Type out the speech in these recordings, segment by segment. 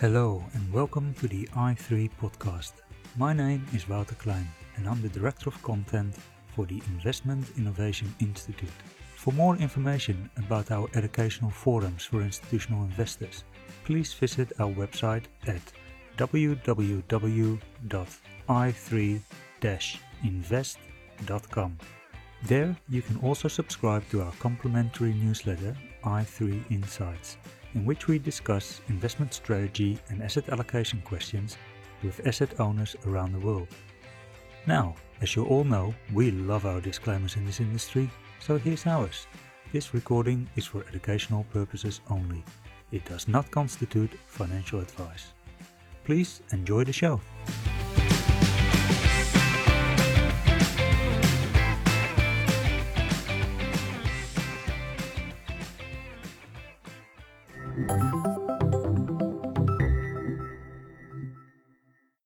Hello and welcome to the i3 podcast. My name is Wouter Klein and I'm the Director of Content for the Investment Innovation Institute. For more information about our educational forums for institutional investors, please visit our website at www.i3-invest.com. There you can also subscribe to our complimentary newsletter i3 Insights in which we discuss investment strategy and asset allocation questions with asset owners around the world. Now, as you all know, we love our disclaimers in this industry, so here's ours. This recording is for educational purposes only. It does not constitute financial advice. Please enjoy the show.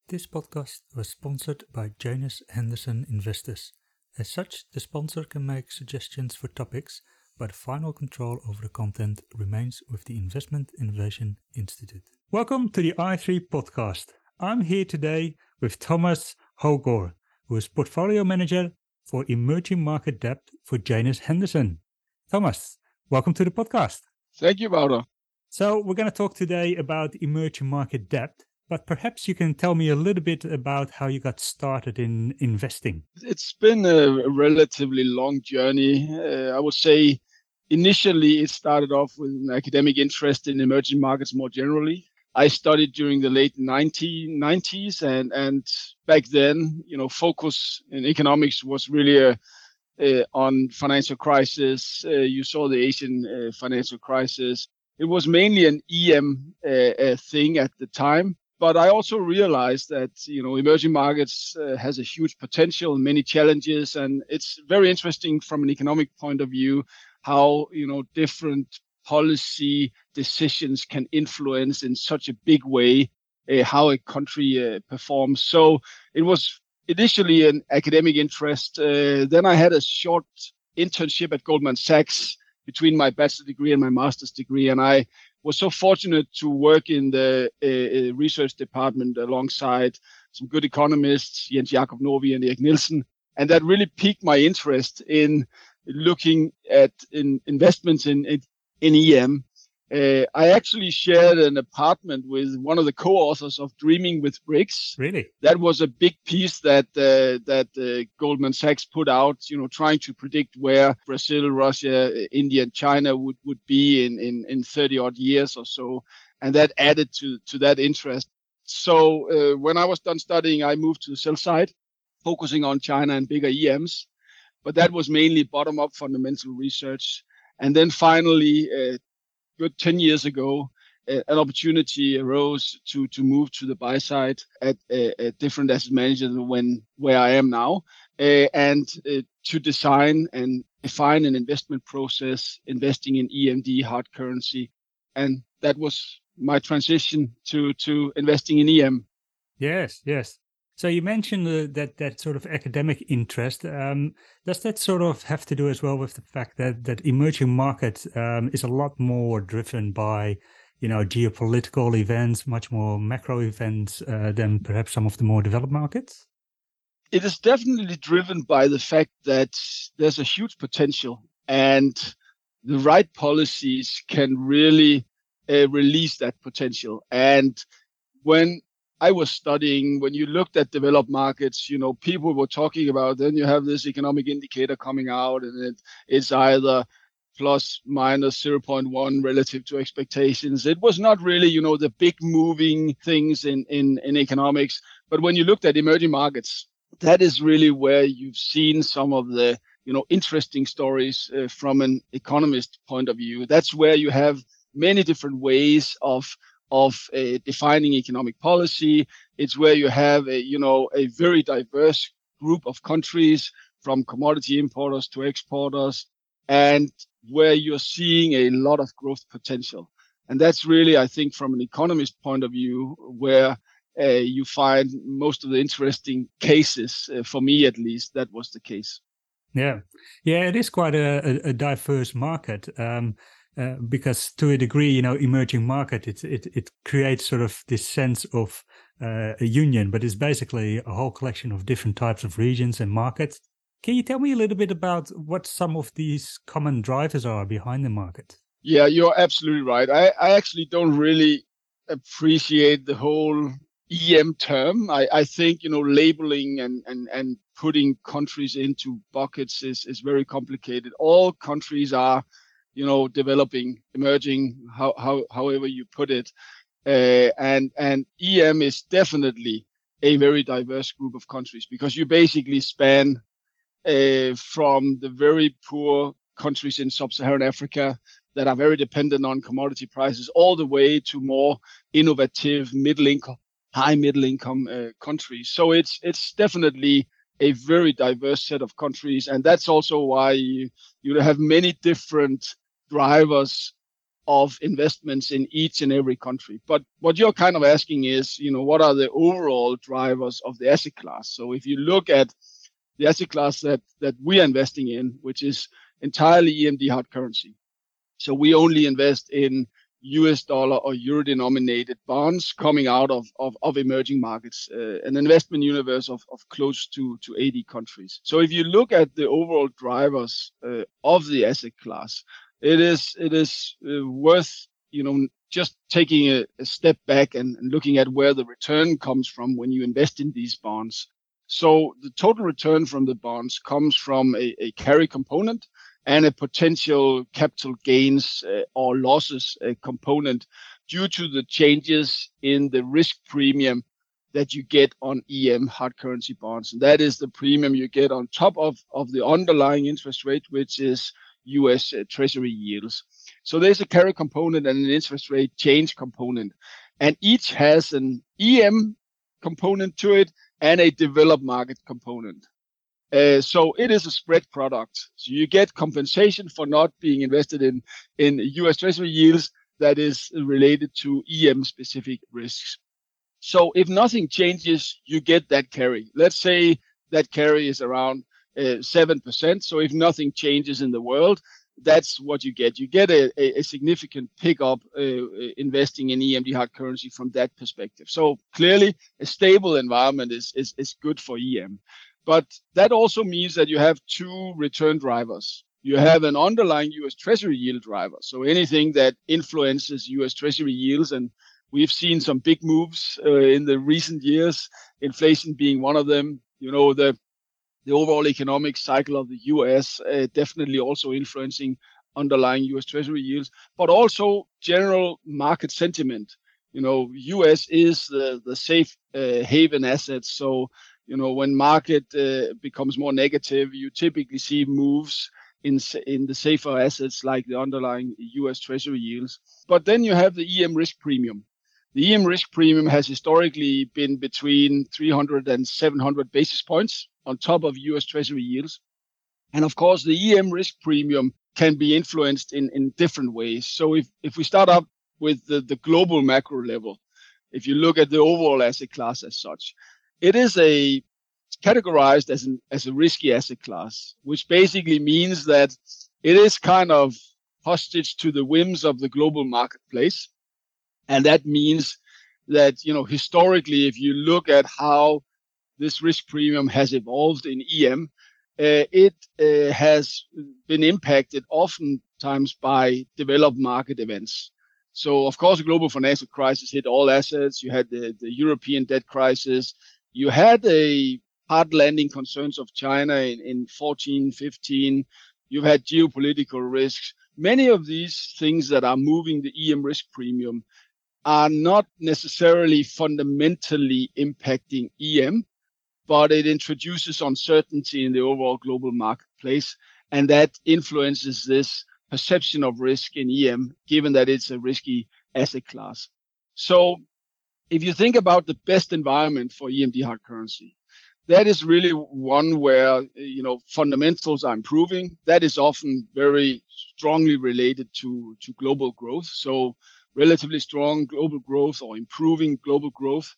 This podcast was sponsored by Janus Henderson Investors. As such, the sponsor can make suggestions for topics, but final control over the content remains with the Investment Innovation Institute. Welcome to the i3 podcast. I'm here today with Thomas Haugaard, who is portfolio manager for emerging market debt for Janus Henderson. Thomas, welcome to the podcast. Thank you, Wouter. So, we're going to talk today about emerging market debt but perhaps you can tell me a little bit about how you got started in investing. It's been a relatively long journey. Uh, I would say initially it started off with an academic interest in emerging markets more generally. I studied during the late 1990s, and and back then, you know, focus in economics was really a, uh, on financial crisis. Uh, you saw the Asian uh, financial crisis. It was mainly an EM uh, thing at the time but I also realized that you know emerging markets uh, has a huge potential, many challenges, and it's very interesting from an economic point of view how you know different policy decisions can influence in such a big way uh, how a country uh, performs. So it was initially an academic interest. Uh, then I had a short internship at Goldman Sachs between my bachelor degree and my master's degree, and I was so fortunate to work in the uh, research department alongside some good economists, Jens Jakob Novy and Erik Nielsen. And that really piqued my interest in looking at in investments in, in, in EM uh, I actually shared an apartment with one of the co-authors of Dreaming with BRICs. Really? That was a big piece that uh, that uh, Goldman Sachs put out. You know, trying to predict where Brazil, Russia, India, and China would would be in in in 30 odd years or so, and that added to to that interest. So uh, when I was done studying, I moved to the sell side, focusing on China and bigger EMs, but that was mainly bottom up fundamental research. And then finally, uh, good 10 years ago, uh, an opportunity arose to to move to the buy side at a, a different asset manager than when where I am now, uh, and uh, to design and define an investment process investing in EMD hard currency, and that was my transition to to investing in EM. Yes, yes. So you mentioned uh, that that sort of academic interest. Um, does that sort of have to do as well with the fact that that emerging market um, is a lot more driven by, you know, geopolitical events, much more macro events uh, than perhaps some of the more developed markets? It is definitely driven by the fact that there's a huge potential, and the right policies can really uh, release that potential. And when I was studying when you looked at developed markets, you know, people were talking about then you have this economic indicator coming out and it, it's either plus minus 0.1 relative to expectations. It was not really, you know, the big moving things in, in, in economics. But when you looked at emerging markets, that is really where you've seen some of the, you know, interesting stories uh, from an economist point of view. That's where you have many different ways of of defining economic policy. It's where you have a, you know, a very diverse group of countries from commodity importers to exporters and where you're seeing a lot of growth potential. And that's really, I think, from an economist point of view, where uh, you find most of the interesting cases. Uh, for me, at least, that was the case. Yeah, yeah, it is quite a, a diverse market. Um, uh, because to a degree, you know, emerging market, it it it creates sort of this sense of uh, a union, but it's basically a whole collection of different types of regions and markets. Can you tell me a little bit about what some of these common drivers are behind the market? Yeah, you're absolutely right. I, I actually don't really appreciate the whole EM term. I, I think you know labeling and and and putting countries into buckets is is very complicated. All countries are, you know, developing, emerging, how how however you put it, uh, and and EM is definitely a very diverse group of countries because you basically span uh, from the very poor countries in sub-Saharan Africa that are very dependent on commodity prices, all the way to more innovative middle income high middle income uh, countries. So it's it's definitely a very diverse set of countries, and that's also why you, you have many different drivers of investments in each and every country. But what you're kind of asking is, you know, what are the overall drivers of the asset class? So if you look at the asset class that that we are investing in, which is entirely EMD hard currency, so we only invest in US dollar or euro denominated bonds coming out of, of, of emerging markets, uh, an investment universe of, of close to, to 80 countries. So if you look at the overall drivers uh, of the asset class, it is it is uh, worth you know just taking a, a step back and, and, looking at where the return comes from when you invest in these bonds. So the total return from the bonds comes from a, a carry component and a potential capital gains uh, or losses uh, component due to the changes in the risk premium that you get on EM hard currency bonds. And that is the premium you get on top of, of the underlying interest rate, which is US uh, Treasury yields. So there's a carry component and an interest rate change component. And each has an EM component to it and a developed market component. Uh, so it is a spread product. So you get compensation for not being invested in in U.S. Treasury yields that is related to EM specific risks. So if nothing changes, you get that carry. Let's say that carry is around seven uh, percent. So if nothing changes in the world, that's what you get. You get a, a, a significant pickup uh, uh investing in EMD hard currency from that perspective. So clearly, a stable environment is is, is good for EM. But that also means that you have two return drivers. You have an underlying US Treasury yield driver. So anything that influences US Treasury yields, and we've seen some big moves uh, in the recent years, inflation being one of them. You know, the the overall economic cycle of the US uh, definitely also influencing underlying US Treasury yields, but also general market sentiment. You know, US is the, the safe uh, haven asset. So you know when market uh, becomes more negative you typically see moves in in the safer assets like the underlying US treasury yields but then you have the EM risk premium the EM risk premium has historically been between 300 and 700 basis points on top of US treasury yields. And of course the EM risk premium can be influenced in in different ways. So if if we start up with the, the global macro level if you look at the overall asset class as such it is a categorized as an as a risky asset class, which basically means that it is kind of hostage to the whims of the global marketplace, and that means that you know historically, if you look at how this risk premium has evolved in EM, uh, it uh, has been impacted oftentimes by developed market events. So, of course, the global financial crisis hit all assets. You had the, the European debt crisis you had a hard landing concerns of China in, in 14, 15. You've had geopolitical risks. Many of these things that are moving the EM risk premium are not necessarily fundamentally impacting EM, but it introduces uncertainty in the overall global marketplace. And that influences this perception of risk in EM, given that it's a risky asset class. So if you think about the best environment for EMD hard currency, that is really one where you know fundamentals are improving. That is often very strongly related to to global growth. So relatively strong global growth or improving global growth.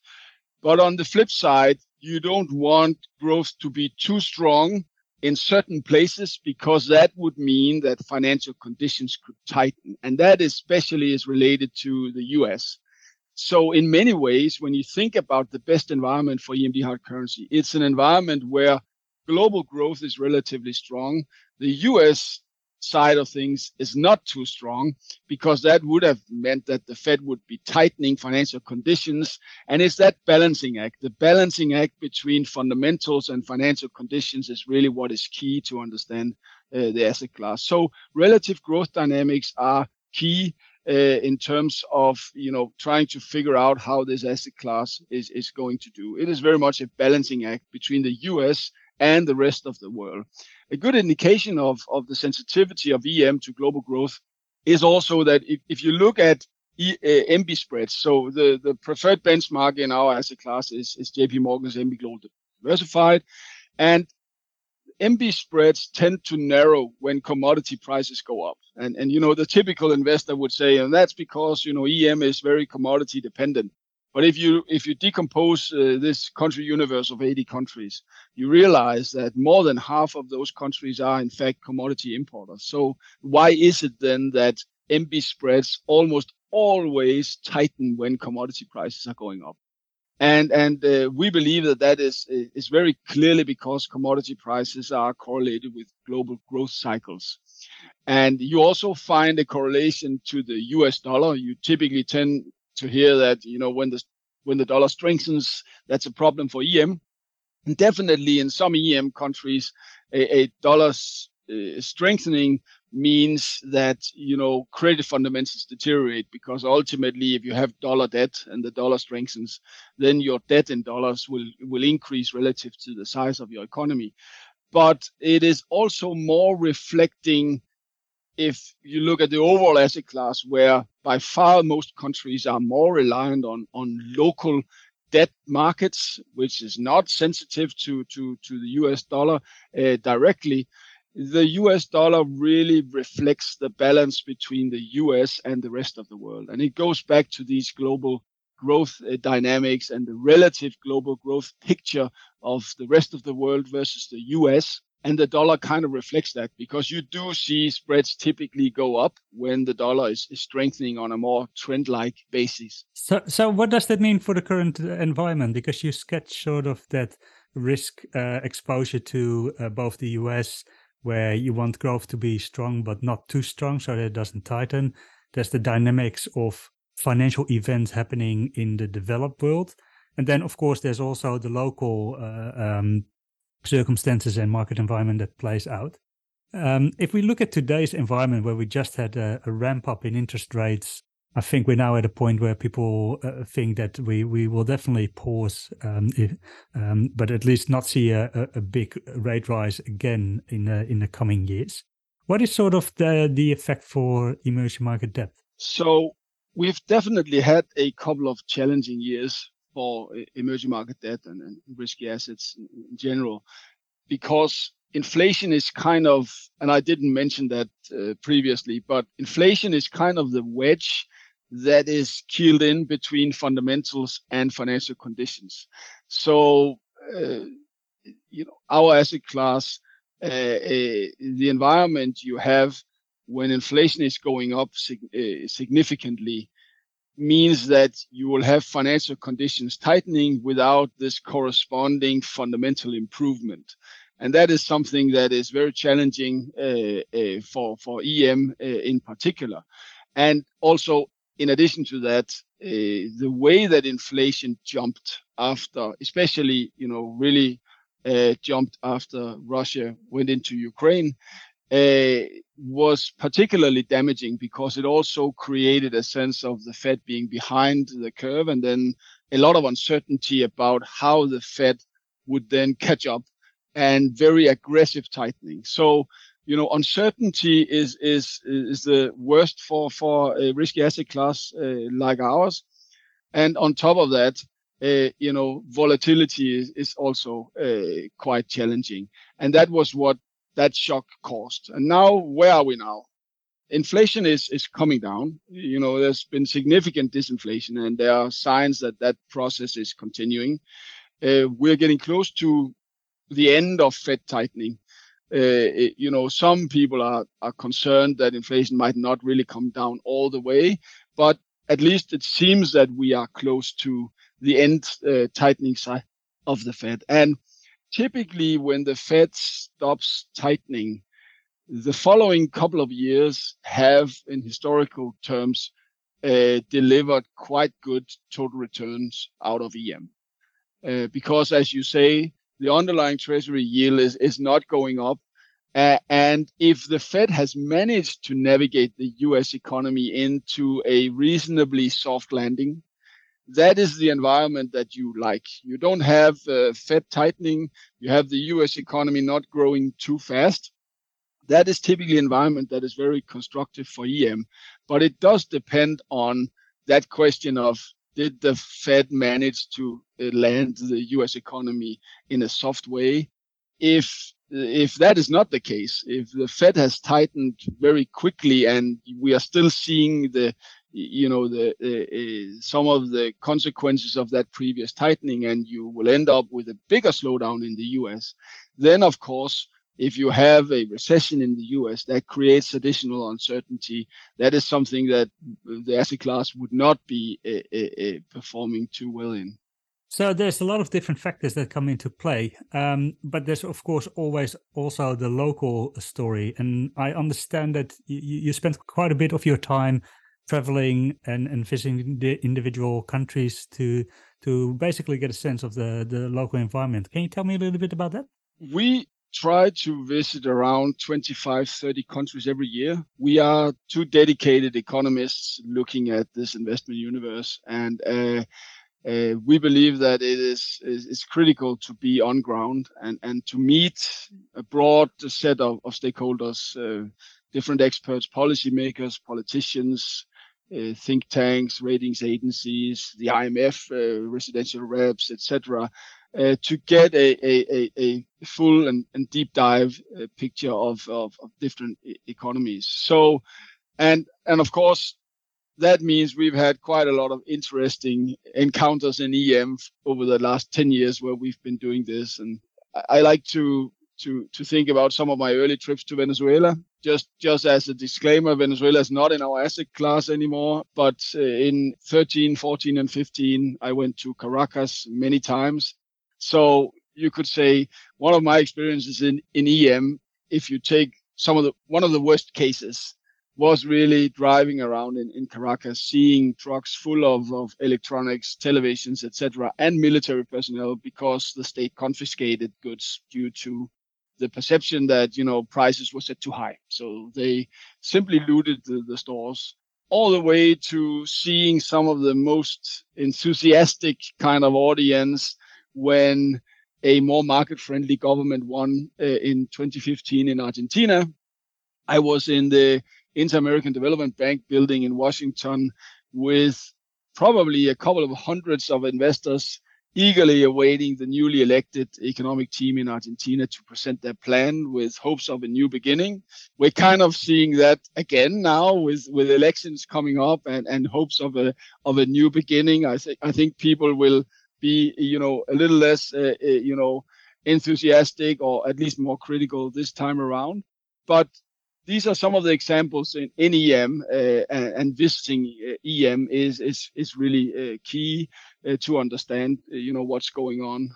But on the flip side, you don't want growth to be too strong in certain places because that would mean that financial conditions could tighten. And that especially is related to the US. So in many ways, when you think about the best environment for EMD hard currency, it's an environment where global growth is relatively strong. The US side of things is not too strong because that would have meant that the Fed would be tightening financial conditions. And it's that balancing act. The balancing act between fundamentals and financial conditions is really what is key to understand uh, the asset class. So relative growth dynamics are key. Uh, in terms of you know trying to figure out how this asset class is is going to do, it is very much a balancing act between the U.S. and the rest of the world a good indication of, of the sensitivity of EM to global growth is also that if, if you look at e, uh, MB spreads, so the, the preferred benchmark in our asset class is, is JP Morgan's EMBI Global Diversified. And MB spreads tend to narrow when commodity prices go up. And, and, you know, the typical investor would say, and that's because, you know, EM is very commodity dependent. But if you if you decompose uh, this country universe of 80 countries, you realize that more than half of those countries are in fact commodity importers. So why is it then that MB spreads almost always tighten when commodity prices are going up? And and uh, we believe that that is is very clearly because commodity prices are correlated with global growth cycles. And you also find a correlation to the US dollar. You typically tend to hear that you know when the when the dollar strengthens, that's a problem for EM. And definitely in some EM countries, a, a dollar uh, strengthening means that you know credit fundamentals deteriorate because ultimately if you have dollar debt and the dollar strengthens then your debt in dollars will will increase relative to the size of your economy but it is also more reflecting if you look at the overall asset class, where by far most countries are more reliant on, on local debt markets, which is not sensitive to, to, to the US dollar uh, directly, the US dollar really reflects the balance between the US and the rest of the world. And it goes back to these global growth uh, dynamics and the relative global growth picture of the rest of the world versus the US and the dollar kind of reflects that because you do see spreads typically go up when the dollar is, is strengthening on a more trend-like basis. So, so what does that mean for the current environment? Because you sketch sort of that risk uh, exposure to uh, both the US, where you want growth to be strong but not too strong, so that it doesn't tighten. There's the dynamics of financial events happening in the developed world. And then, of course, there's also the local uh, um, circumstances and market environment that plays out. Um, if we look at today's environment where we just had a, a, ramp up in interest rates, I think we're now at a point where people uh, think that we, we will definitely pause, um, if, um, but at least not see a, a big rate rise again in the, in the coming years. What is sort of the, the effect for emerging market debt? So we've definitely had a couple of challenging years for emerging market debt and, and risky assets in, general, because inflation is kind of, and I didn't mention that uh, previously, but inflation is kind of the wedge that is keeled in between fundamentals and financial conditions. So, uh, you know, our asset class, uh, uh, the environment you have when inflation is going up sig- uh, significantly means that you will have financial conditions tightening without this corresponding fundamental improvement. And that is something that is very challenging uh, uh, for, for EM uh, in particular. And also, in addition to that, uh, the way that inflation jumped after, especially, you know, really uh, jumped after Russia went into Ukraine, was particularly damaging because it also created a sense of the Fed being behind the curve and then a lot of uncertainty about how the Fed would then catch up and very aggressive tightening. So, you know, uncertainty is is is the worst for for a risky asset class uh, like ours. And on top of that, uh, you know, volatility is, is also uh, quite challenging. And that was what that shock caused. And now, where are we now? inflation is is coming down. You know, there's been significant disinflation, and there are signs that that process is continuing. Uh, we're getting close to the end of Fed tightening. Uh, it, you know, some people are are concerned that inflation might not really come down all the way, but at least it seems that we are close to the end uh, tightening side of the Fed. And typically, when the Fed stops tightening, the following couple of years have, in historical terms, uh, delivered quite good total returns out of EM. Uh, because, as you say, the underlying treasury yield is, is not going up. Uh, and if the Fed has managed to navigate the US economy into a reasonably soft landing, that is the environment that you like. You don't have uh, Fed tightening, you have the US economy not growing too fast that is typically environment that is very constructive for EM, but it does depend on that question of did the Fed manage to uh, land the US economy in a soft way? If if that is not the case, if the Fed has tightened very quickly and we are still seeing the you know the uh, uh, some of the consequences of that previous tightening and you will end up with a bigger slowdown in the US, then of course if you have a recession in the US, that creates additional uncertainty. That is something that the asset class would not be a, a performing too well in. So there's a lot of different factors that come into play, um, but there's of course always also the local story. And I understand that you, you spent quite a bit of your time traveling and, and visiting the individual countries to to basically get a sense of the the local environment. Can you tell me a little bit about that? We try to visit around 25, 30 countries every year. We are two dedicated economists looking at this investment universe, and uh, uh, we believe that it is, is, is critical to be on ground and, and to meet a broad set of, of stakeholders, uh, different experts, policymakers, politicians, uh, think tanks, ratings agencies, the IMF, uh, residential reps, etc., uh, to get a, a, a, full and, and deep dive uh, picture of, of, of different e- economies. So, and and of course, that means we've had quite a lot of interesting encounters in EM over the last 10 years where we've been doing this. And I, I like to to to think about some of my early trips to Venezuela. Just just as a disclaimer, Venezuela is not in our asset class anymore. But uh, in 13, 14, and 15, I went to Caracas many times, so you could say one of my experiences in, in EM, if you take some of the one of the worst cases was really driving around in, in Caracas, seeing trucks full of, of electronics, televisions, etc., and military personnel because the state confiscated goods due to the perception that you know prices were set too high. So they simply looted the, the stores all the way to seeing some of the most enthusiastic kind of audience when a more market friendly government won uh, in 2015 in Argentina. I was in the Inter American Development Bank building in Washington with probably a couple of hundreds of investors eagerly awaiting the newly elected economic team in Argentina to present their plan with hopes of a new beginning. We're kind of seeing that again now with, with elections coming up and, and hopes of a of a new beginning. I think I think people will be you know a little less uh, uh, you know enthusiastic or at least more critical this time around but these are some of the examples in, in EM uh, and, and, visiting uh, EM is is is really uh, key uh, to understand you know what's going on,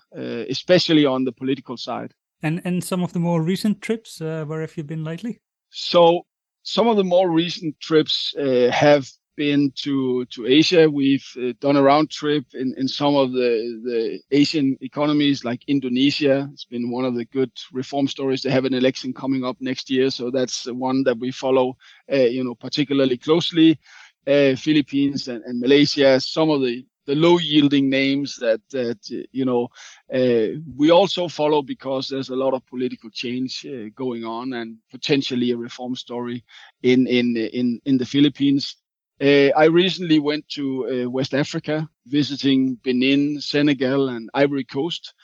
especially on the political side. And and some of the more recent trips, where have you been lately? So some of the more recent trips have been to to Asia. We've uh, done a round trip in, in some of the, the Asian economies like Indonesia. It's been one of the good reform stories. They have an election coming up next year, so that's one that we follow, uh, you know, particularly closely. Uh, Philippines and, and Malaysia, some of the the low yielding names that that you know uh, we also follow because there's a lot of political change uh, going on and potentially a reform story in in in in the Philippines uh, I recently went to uh, West Africa, visiting Benin, Senegal, and Ivory Coast.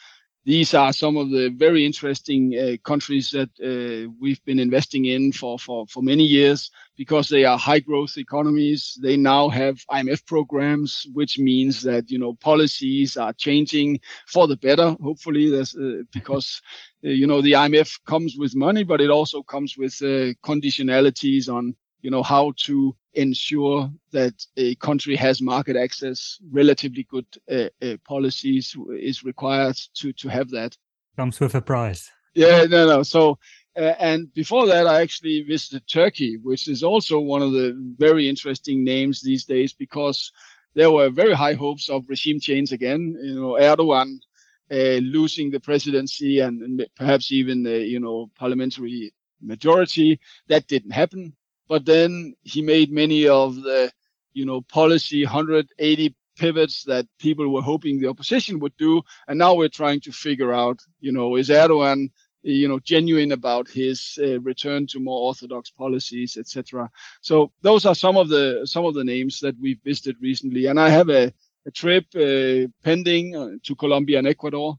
these are some of the very interesting uh, countries that uh, we've been investing in for, for, for many years because they are high growth economies. They now have IMF programs, which means that, you know, policies are changing for the better. Hopefully that's uh, because, uh, you know, the IMF comes with money, but it also comes with conditionalities on, you know, how to ensure that a country has market access, relatively good uh, uh, policies is required to to have that. Comes with a price. Yeah, no, no. So, uh, and before that, I actually visited Turkey, which is also one of the very interesting names these days because there were very high hopes of regime change again. You know, Erdogan uh, losing the presidency and, and perhaps even the you know parliamentary majority. That didn't happen. But then he made many of the, you know, policy 180 pivots that people were hoping the opposition would do. And now we're trying to figure out, you know, is Erdogan, you know, genuine about his uh, return to more orthodox policies, etc. So those are some of the some of the names that we've visited recently. And I have a, a trip uh, pending uh, to Colombia and Ecuador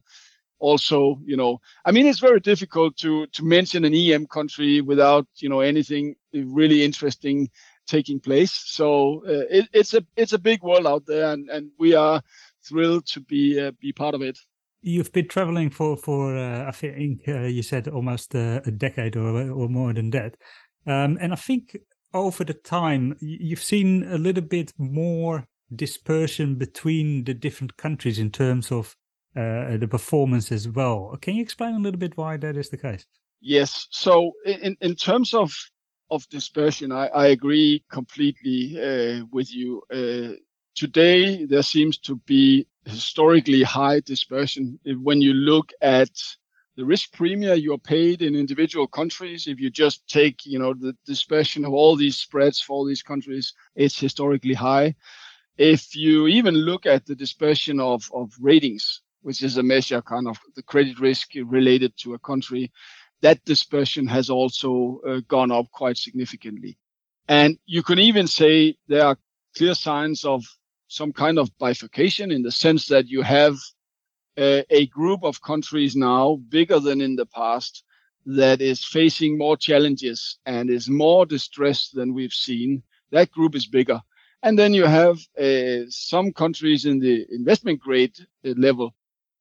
also you know i mean it's very difficult to to mention an em country without you know anything really interesting taking place so uh, it, it's a it's a big world out there and and we are thrilled to be uh, be part of it you've been traveling for for uh, i think uh, you said almost uh, a decade or or more than that um, and i think over the time you've seen a little bit more dispersion between the different countries in terms of uh, the performance as well. Can you explain a little bit why that is the case? Yes. So in, in terms of of dispersion, I, I agree completely uh, with you. Uh, today, there seems to be historically high dispersion. When you look at the risk premium you're paid in individual countries, if you just take, you know, the dispersion of all these spreads for all these countries, it's historically high. If you even look at the dispersion of, of ratings, which is a measure kind of the credit risk related to a country, that dispersion has also uh, gone up quite significantly. And you can even say there are clear signs of some kind of bifurcation in the sense that you have uh, a group of countries now bigger than in the past that is facing more challenges and is more distressed than we've seen. That group is bigger. And then you have uh, some countries in the investment grade uh, level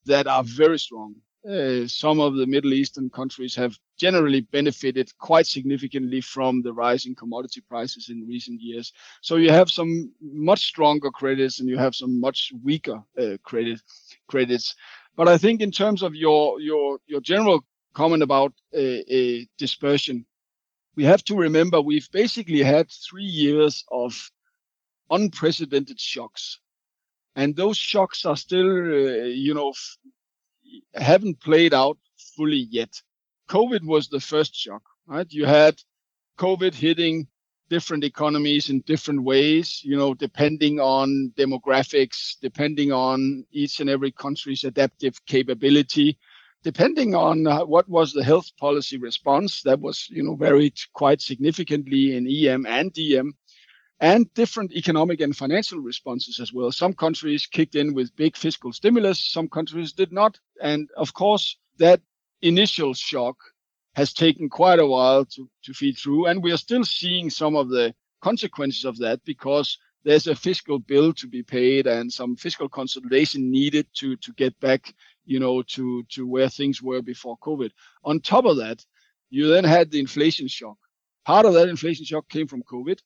that are very strong. Uh, some of the Middle Eastern countries have generally benefited quite significantly from the rise in commodity prices in recent years. So you have some much stronger credits and you have some much weaker uh, credit credits. But I think in terms of your your your general comment about a dispersion, we have to remember we've basically had three years of unprecedented shocks and those shocks are still, uh, you know, f- haven't played out fully yet. COVID was the first shock, right? You had COVID hitting different economies in different ways, you know, depending on demographics, depending on each and every country's adaptive capability, depending on uh, what was the health policy response that was, you know, varied quite significantly in EM and DM and different economic and financial responses as well. Some countries kicked in with big fiscal stimulus, some countries did not. And of course, that initial shock has taken quite a while to, to feed through. And we are still seeing some of the consequences of that because there's a fiscal bill to be paid and some fiscal consolidation needed to, to get back, you know, to, to where things were before COVID. On top of that, you then had the inflation shock. Part of that inflation shock came from COVID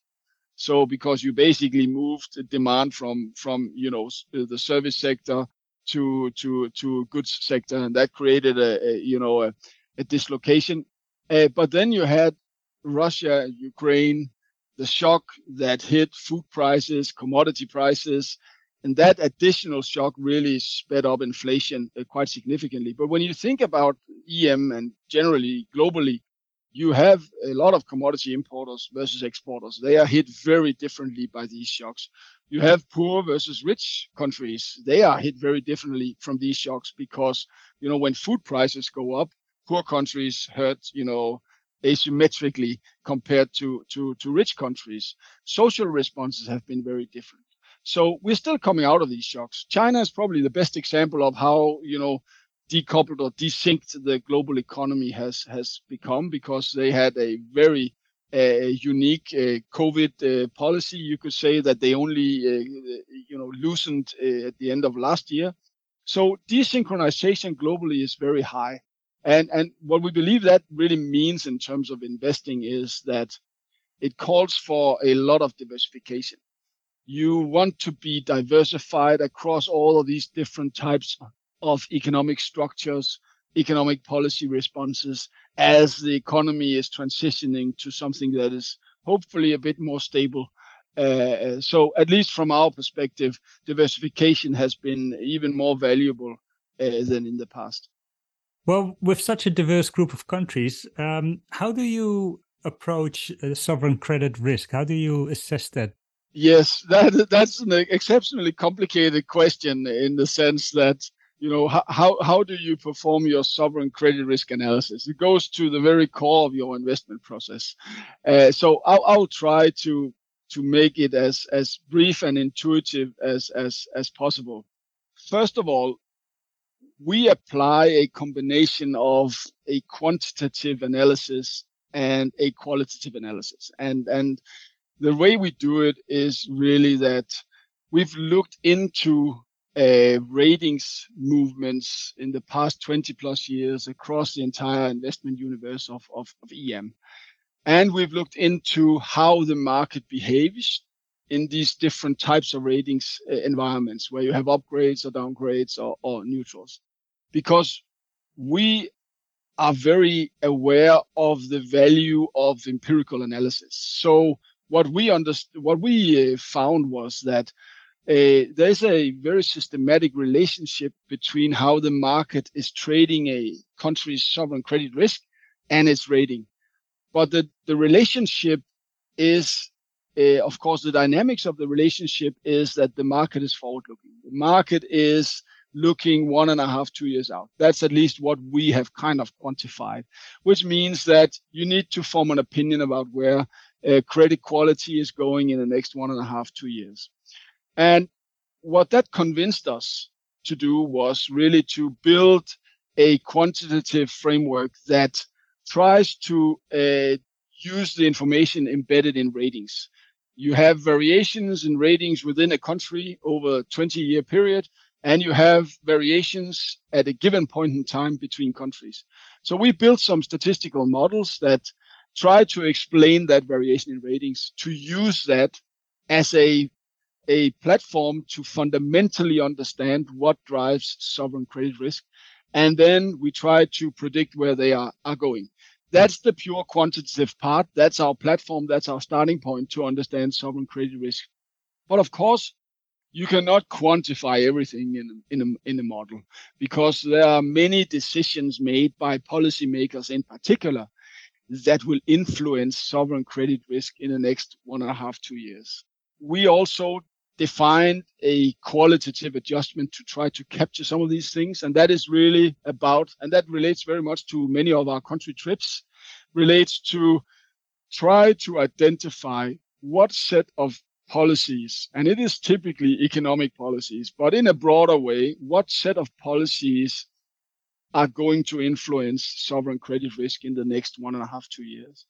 so because you basically moved demand from from you know the service sector to to to goods sector, and that created a, a you know a, a dislocation. Uh, but then you had Russia, Ukraine, the shock that hit food prices, commodity prices, and that additional shock really sped up inflation uh, quite significantly. But when you think about EM and generally globally, you have a lot of commodity importers versus exporters. They are hit very differently by these shocks. You have poor versus rich countries. They are hit very differently from these shocks because, you know, when food prices go up, poor countries hurt, you know, asymmetrically compared to, to, to rich countries. Social responses have been very different. So we're still coming out of these shocks. China is probably the best example of how, you know, decoupled or desynced the global economy has has become because they had a very uh, unique uh, COVID uh, policy. You could say that they only uh, you know loosened uh, at the end of last year. So desynchronization globally is very high. And, and what we believe that really means in terms of investing is that it calls for a lot of diversification. You want to be diversified across all of these different types of economic structures, economic policy responses as the economy is transitioning to something that is hopefully a bit more stable. Uh, so at least from our perspective, diversification has been even more valuable uh, than in the past. Well, with such a diverse group of countries, um, how do you approach uh, sovereign credit risk? How do you assess that? Yes, that that's an exceptionally complicated question in the sense that you know how how do you perform your sovereign credit risk analysis? It goes to the very core of your investment process. Uh, so I'll, I'll try to to make it as as brief and intuitive as as as possible. First of all, we apply a combination of a quantitative analysis and a qualitative analysis. And, and the way we do it is really that we've looked into uh, ratings movements in the past 20 plus years across the entire investment universe of, of, of EM. And we've looked into how the market behaves in these different types of ratings uh, environments where you have upgrades or downgrades or, or neutrals because we are very aware of the value of empirical analysis. So what we understood, what we uh, found was that uh, there's a very systematic relationship between how the market is trading a country's sovereign credit risk and its rating. But the, the relationship is, uh, of course, the dynamics of the relationship is that the market is forward looking. The market is looking one and a half, two years out. That's at least what we have kind of quantified, which means that you need to form an opinion about where uh, credit quality is going in the next one and a half, two years. And what that convinced us to do was really to build a quantitative framework that tries to uh, use the information embedded in ratings. You have variations in ratings within a country over a 20 year period and you have variations at a given point in time between countries. So we built some statistical models that try to explain that variation in ratings to use that as a a platform to fundamentally understand what drives sovereign credit risk. And then we try to predict where they are, are going. That's the pure quantitative part. That's our platform. That's our starting point to understand sovereign credit risk. But of course, you cannot quantify everything in in a, in a model because there are many decisions made by policymakers in particular that will influence sovereign credit risk in the next one and a half two years. We also defined a qualitative adjustment to try to capture some of these things, and that is really about, and that relates very much to many of our country trips, relates to try to identify what set of policies, and it is typically economic policies, but in a broader way, what set of policies are going to influence sovereign credit risk in the next one and a half, two years?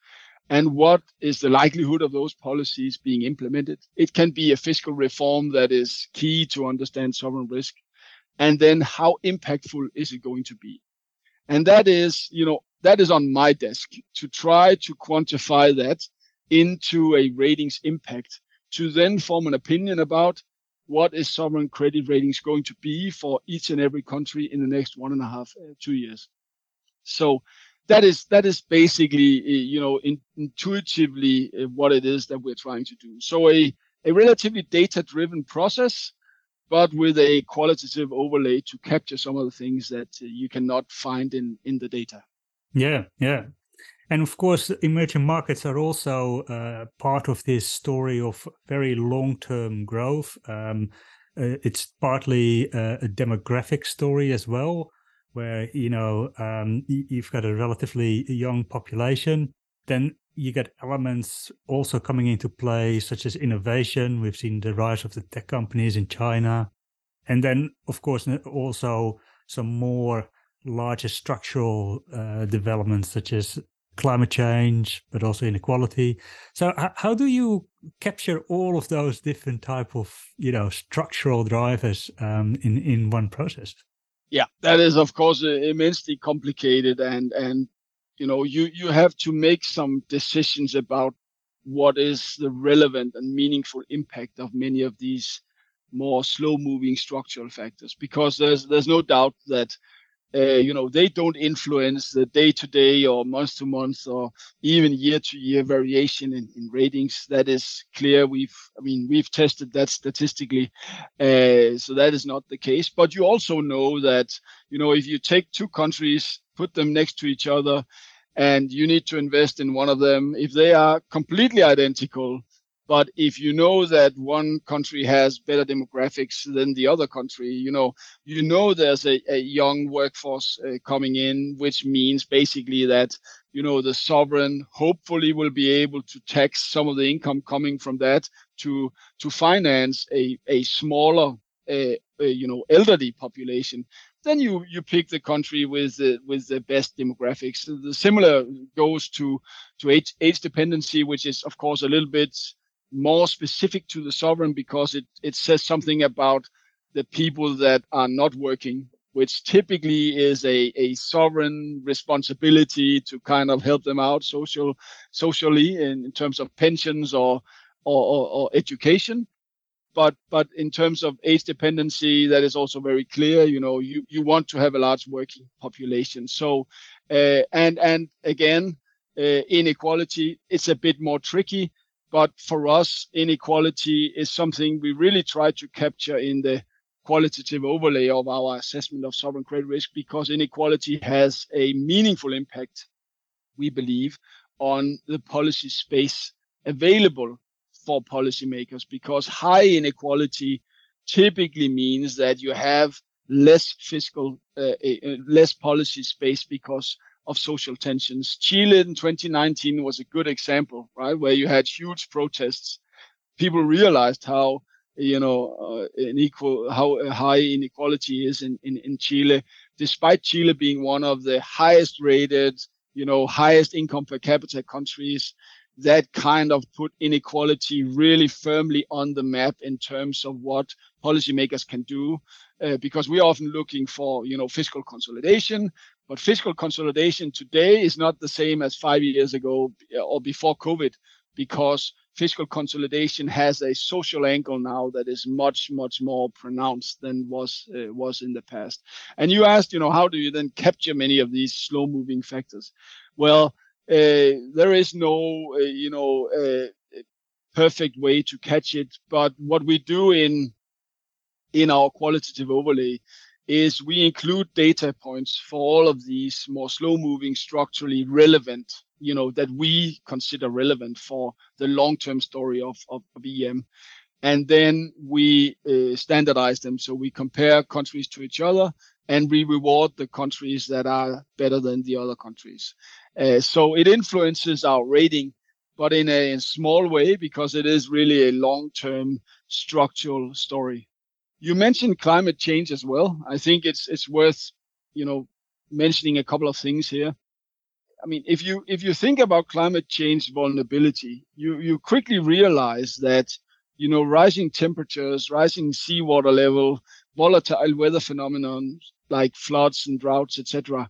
And what is the likelihood of those policies being implemented? It can be a fiscal reform that is key to understand sovereign risk. And then how impactful is it going to be? And that is, you know, that is on my desk to try to quantify that into a ratings impact to then form an opinion about what is sovereign credit ratings going to be for each and every country in the next one and a half, uh, years. So that is that is basically uh, you know in, intuitively uh, what it is that we're trying to do. So a a relatively data driven process, but with a qualitative overlay to capture some of the things that uh, you cannot find in in the data. Yeah, yeah. And of course, emerging markets are also uh, part of this story of very long term growth. Um, uh, it's partly uh, a demographic story as well, where you know um, you've got a relatively young population. Then you get elements also coming into play, such as innovation. We've seen the rise of the tech companies in China, and then of course also some more larger structural uh, developments such as climate change, but also inequality. So, how do you capture all of those different type of you know structural drivers um, in in one process? Yeah, that is of course immensely complicated, and and you know you you have to make some decisions about what is the relevant and meaningful impact of many of these more slow moving structural factors because there's there's no doubt that uh, you know they don't influence the day to day or month to month or even year to year variation in, in ratings. That is clear. We've i mean we've tested that statistically uh, so that is not the case. But you also know that you know if you take two countries put them next to each other and you need to invest in one of them if they are completely identical but if you know that one country has better demographics than the other country, you know, you know there's a, a young workforce uh, coming in, which means basically that, you know, the sovereign hopefully will be able to tax some of the income coming from that to to finance a, a smaller, uh, uh, you know, elderly population then you you pick the country with the with the best demographics. The similar goes to to age age dependency, which is of course a little bit more specific to the sovereign because it, it says something about the people that are not working, which typically is a, a sovereign responsibility to kind of help them out social socially in, in terms of pensions or, or, or, or education. But but in terms of age dependency, that is also very clear. You know, you, you want to have a large working population. So uh, and and again, uh, inequality, it's a bit more tricky but for us, inequality is something we really try to capture in the qualitative overlay of our assessment of sovereign credit risk because inequality has a meaningful impact, we believe, on the policy space available for policymakers because high inequality typically means that you have less fiscal, uh, uh, less policy space because of social tensions. Chile in 2019 was a good example, right, where you had huge protests. People realized how you know uh, unequal how high inequality is in, in in Chile, despite Chile being one of the highest rated, you know, highest income per capita countries. That kind of put inequality really firmly on the map in terms of what policymakers can do, uh, because we're often looking for, you know, fiscal consolidation, but fiscal consolidation today is not the same as five years ago or before COVID, because fiscal consolidation has a social angle now that is much much more pronounced than was uh, was in the past. And you asked, you know, how do you then capture many of these slow moving factors? Well, uh, there is no, uh, you know, uh, perfect way to catch it. But what we do in in our qualitative overlay is we include data points for all of these more slow moving structurally relevant you know that we consider relevant for the long term story of, of, em and then we uh, standardize them. So we compare countries to each other and we reward the countries that are better than the other countries. Uh, so it influences our rating but in a small way because it is really a long term structural story you mentioned climate change as well. I think it's it's worth you know mentioning a couple of things here. I mean, if you if you think about climate change vulnerability, you you quickly realize that you know rising temperatures, rising seawater level, volatile weather phenomenon like floods and droughts, etc.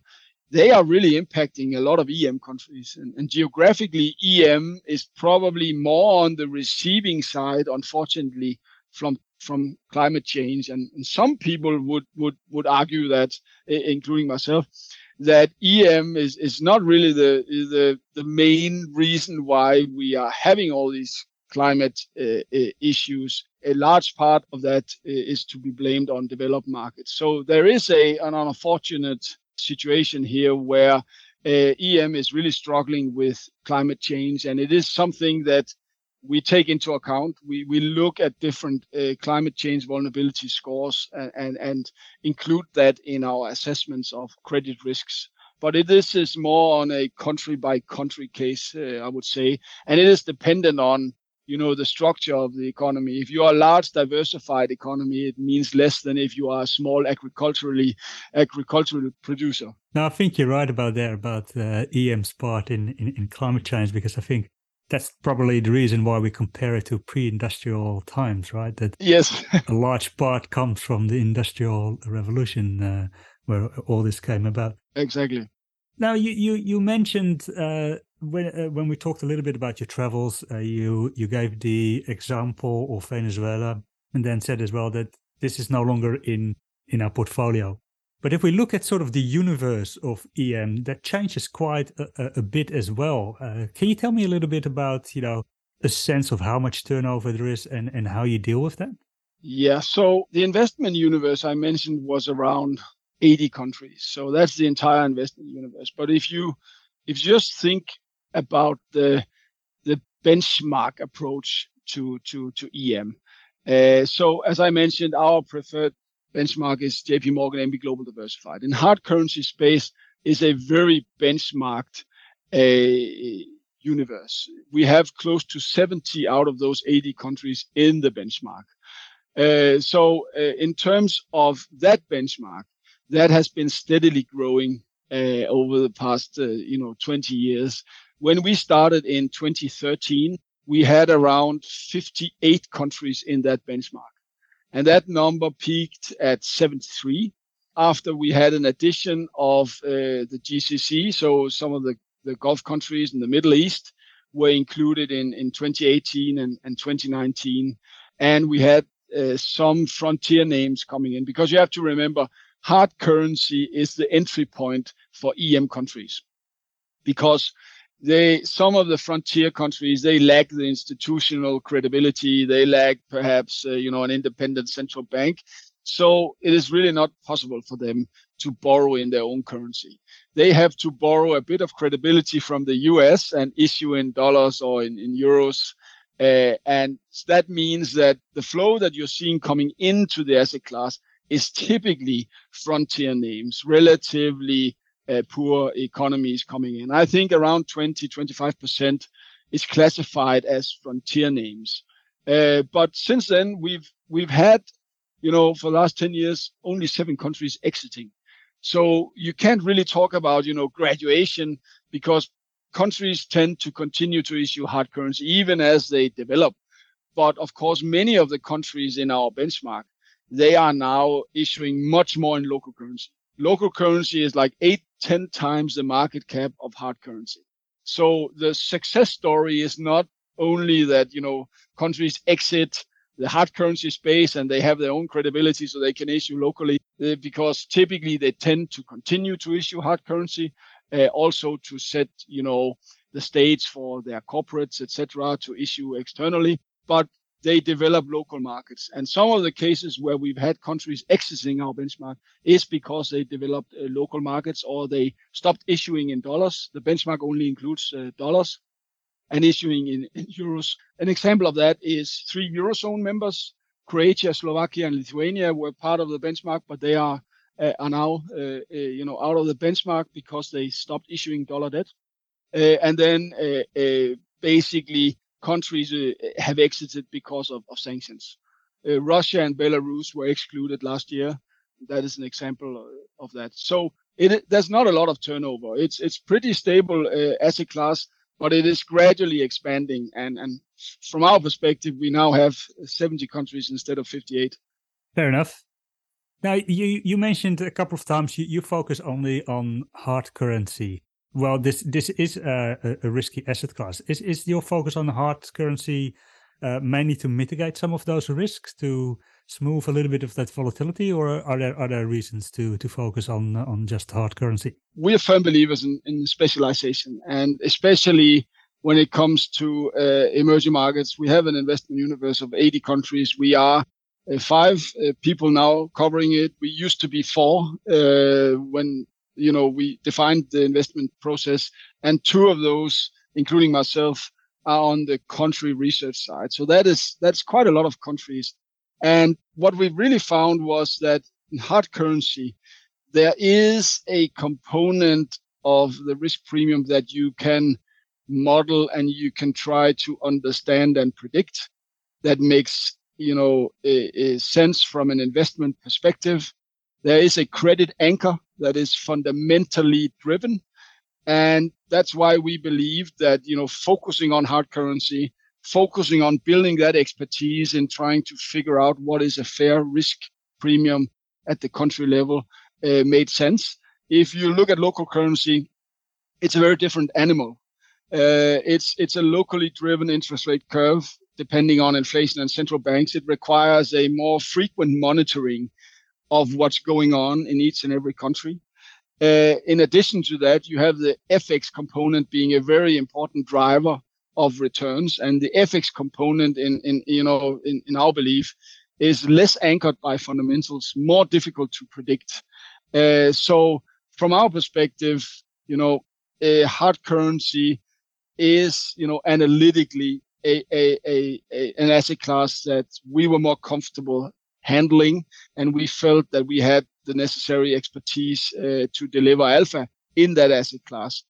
They are really impacting a lot of EM countries, and, and geographically, EM is probably more on the receiving side, unfortunately, from from climate change. And, and some people would, would, would argue that, including myself, that EM is, is not really the, the, the main reason why we are having all these climate uh, issues. A large part of that uh, to be blamed on developed markets. So there is a, an unfortunate situation here where uh, EM is really struggling with climate change, and it is something that we take into account. We we look at different uh, climate change vulnerability scores and, and, and include that in our assessments of credit risks. But it is, is more on a country by country case, uh, I would say, and it is dependent on you know the structure of the economy if you are a large diversified economy it means less than if you are a small agriculturally agricultural producer now i think you're right about there about uh, em's part in, in, in climate change because i think that's probably the reason why we compare it to pre-industrial times right? That yes. a large part comes from the industrial revolution uh, where all this came about. Exactly. Now you you you mentioned uh, when uh, when we talked a little bit about your travels, uh, you you gave the example of Venezuela, and then said as well that this is no longer in in our portfolio. But if we look at sort of the universe of EM, that changes quite a, a bit as well. Uh, can you tell me a little bit about you know a sense of how much turnover there is and and how you deal with that? Yeah. So the investment universe I mentioned was around 80 countries. So that's the entire investment universe. But if you if you just think about the the benchmark approach to to to EM. Uh, so as I mentioned, our preferred benchmark is JP Morgan EMBI Global Diversified. In hard currency space is a very benchmarked uh, universe. We have close to 70 out of those 80 countries in the benchmark. Uh, so uh, in terms of that benchmark, that has been steadily growing uh, over the past, uh, you know, 20 years. When we started in 2013, we had around 58 countries in that benchmark. And that number peaked at 73 after we had an addition of uh, the GCC. So some of the, the Gulf countries in the Middle East were included in, in 2018 and, and 2019. And we had uh, some frontier names coming in because you have to remember hard currency is the entry point for EM countries because they some of the frontier countries they lack the institutional credibility. They lack perhaps uh, you know an independent central bank. So it is really not possible for them to borrow in their own currency. They have to borrow a bit of credibility from the us and issue in dollars or in, in euros. Uh, and that means that the flow that you're seeing coming into the asset class is typically frontier names relatively poor economies coming in. I think around 20, 25% is classified as frontier names. Uh, but since then, we've we've had, you know, for the last 10 years, only seven countries exiting. So you can't really talk about, you know, graduation because countries tend to continue to issue hard currency even as they develop. But of course, many of the countries in our benchmark, they are now issuing much more in local currency local currency is like eight, ten times the market cap of hard currency. So the success story is not only that, you know, countries exit the hard currency space and they have their own credibility so they can issue locally uh, because typically they tend to continue to issue hard currency uh, also to set you know the stage for their corporates etc to issue externally but they develop local markets. And some of the cases where we've had countries exiting our benchmark is because they developed uh, local markets or they stopped issuing in dollars. The benchmark only includes uh, dollars and issuing in, in, euros. An example of that is three Eurozone members. Croatia, Slovakia, and Lithuania were part of the benchmark, but they are uh, are now uh, uh, you know out of the benchmark because they stopped issuing dollar debt. Uh, and then basically countries uh, have exited because of, of sanctions. Uh, Russia and Belarus were excluded last year. That is an example of that. So it, there's not a lot of turnover. It's it's pretty stable uh, a class, but it is gradually expanding. And and from our perspective, we now have 70 countries instead of 58. Fair enough. Now you you mentioned a couple of times you, you focus only on hard currency. Well, this this is a, a risky asset class. Is is your focus on hard currency uh, mainly to mitigate some of those risks, to smooth a little bit of that volatility, or are there other reasons to to focus on on just hard currency? We are firm believers in, in specialization, and especially when it comes to uh, emerging markets. We have an investment universe of 80 countries. We are uh, five uh, people now covering it. We used to be four uh, when you know, we defined the investment process, and two of those, including myself, are on the country research side. So that is that's quite a lot of countries. And what we really found was that in hard currency, there is a component of the risk premium that you can model and you can try to understand and predict. That makes you know a, a sense from an investment perspective. There is a credit anchor that is fundamentally driven, and that's why we believe that you know focusing on hard currency, focusing on building that expertise in trying to figure out what is a fair risk premium at the country level uh, made sense. If you look at local currency, it's a very different animal. Uh, it's it's a locally driven interest rate curve depending on inflation and central banks. It requires a more frequent monitoring of what's going on in each and every country. Uh, in addition to that, you have the FX component being a very important driver of returns, and the FX component, in in you know in, in our belief, is less anchored by fundamentals, more difficult to predict. Uh, so, from our perspective, you know, a hard currency is you know analytically a, a, a, a, an asset class that we were more comfortable handling and we felt that we had the necessary expertise uh, to deliver alpha in that asset class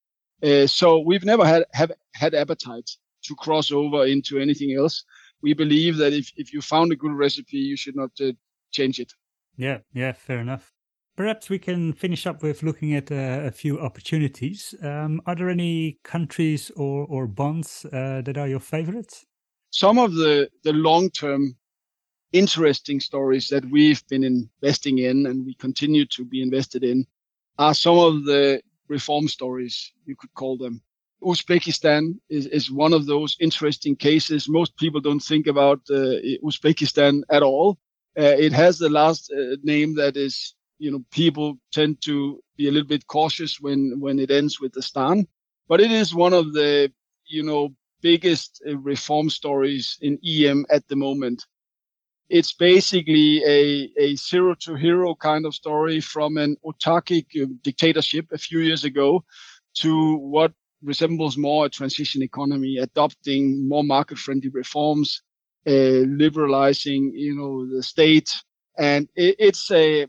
uh, so we've never had have had appetite to cross over into anything else we believe that if, if you found a good recipe you should not uh, change it yeah yeah fair enough Perhaps we can finish up with looking at uh, a few opportunities. Um, are there any countries or, or bonds uh, that are your favorites? Some of the, the long term interesting stories that we've been investing in and we continue to be invested in are some of the reform stories, you could call them. Uzbekistan is, is one of those interesting cases. Most people don't think about uh, Uzbekistan at all. Uh, it has the last uh, name that is you know people tend to be a little bit cautious when when it ends with the Stan, but it is one of the you know biggest uh, reform stories in EM at the moment. It's basically a, a zero to hero kind of story from an autarkic uh, dictatorship a few years ago to what resembles more a transition economy, adopting more market friendly reforms, uh, liberalizing, you know, the state. And it, it's a,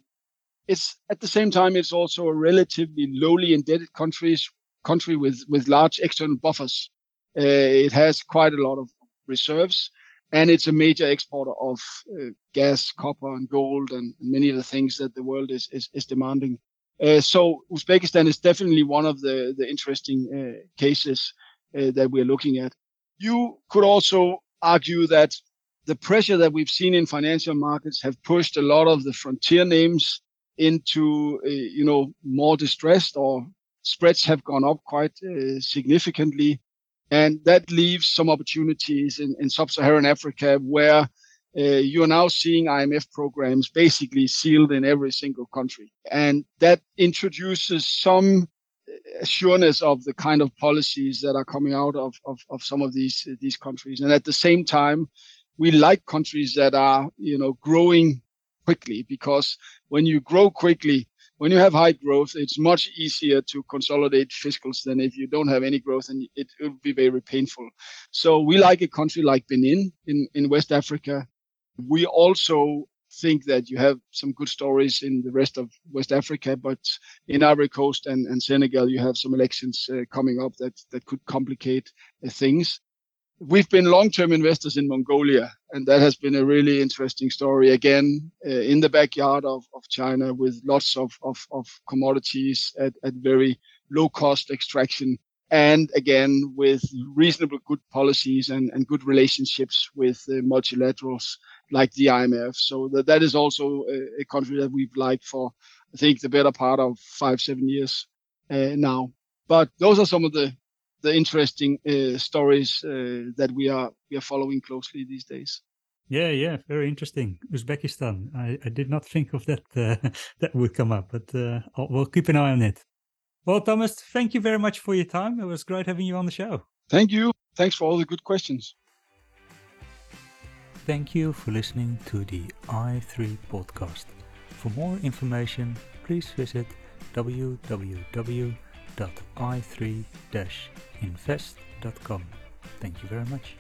it's at the same time it's also a relatively lowly indebted countries country with with large external buffers. Uh, it has quite a lot of reserves, and it's a major exporter of uh, gas, copper, and gold, and many of the things that the world is is, is demanding. Uh, so Uzbekistan is definitely one of the the interesting uh, cases uh, that we're looking at. You could also argue that the pressure that we've seen in financial markets have pushed a lot of the frontier names into uh, you know more distressed or spreads have gone up quite uh, significantly and that leaves some opportunities in, in sub-saharan africa where uh, you are now seeing imf programs basically sealed in every single country. And that introduces some assurance of the kind of policies that are coming out of, of, of some of these these countries. And at the same time we like countries that are you know growing quickly because when you grow quickly, when you have high growth, it's much easier to consolidate fiscals than if you don't have any growth and it, it would be very painful. So we like a country like Benin in, in West Africa. We also think that you have some good stories in the rest of West Africa, but in Ivory Coast and, and Senegal, you have some elections uh, coming up that, that could complicate uh, things we've been long-term investors in Mongolia, and that has been a really interesting story. Again, uh, in the backyard of, of China, with lots of, of, of commodities at, at very low cost extraction, and again with reasonable good policies and, and good relationships with uh, multilaterals like the IMF. So that, that is also a, a, country that we've liked for, I think, the better part of five, seven years uh, now. But those are some of the the interesting uh, stories uh, that we are we are following closely these days. Yeah, yeah, very interesting. Uzbekistan. I, I did not think of that uh, that would come up, but uh, we'll keep an eye on it. Well, Thomas, thank you very much for your time. It was great having you on the show. Thank you. Thanks for all the good questions. Thank you for listening to the i3 podcast. For more information, please visit www.i3-invest.com. Thank you very much.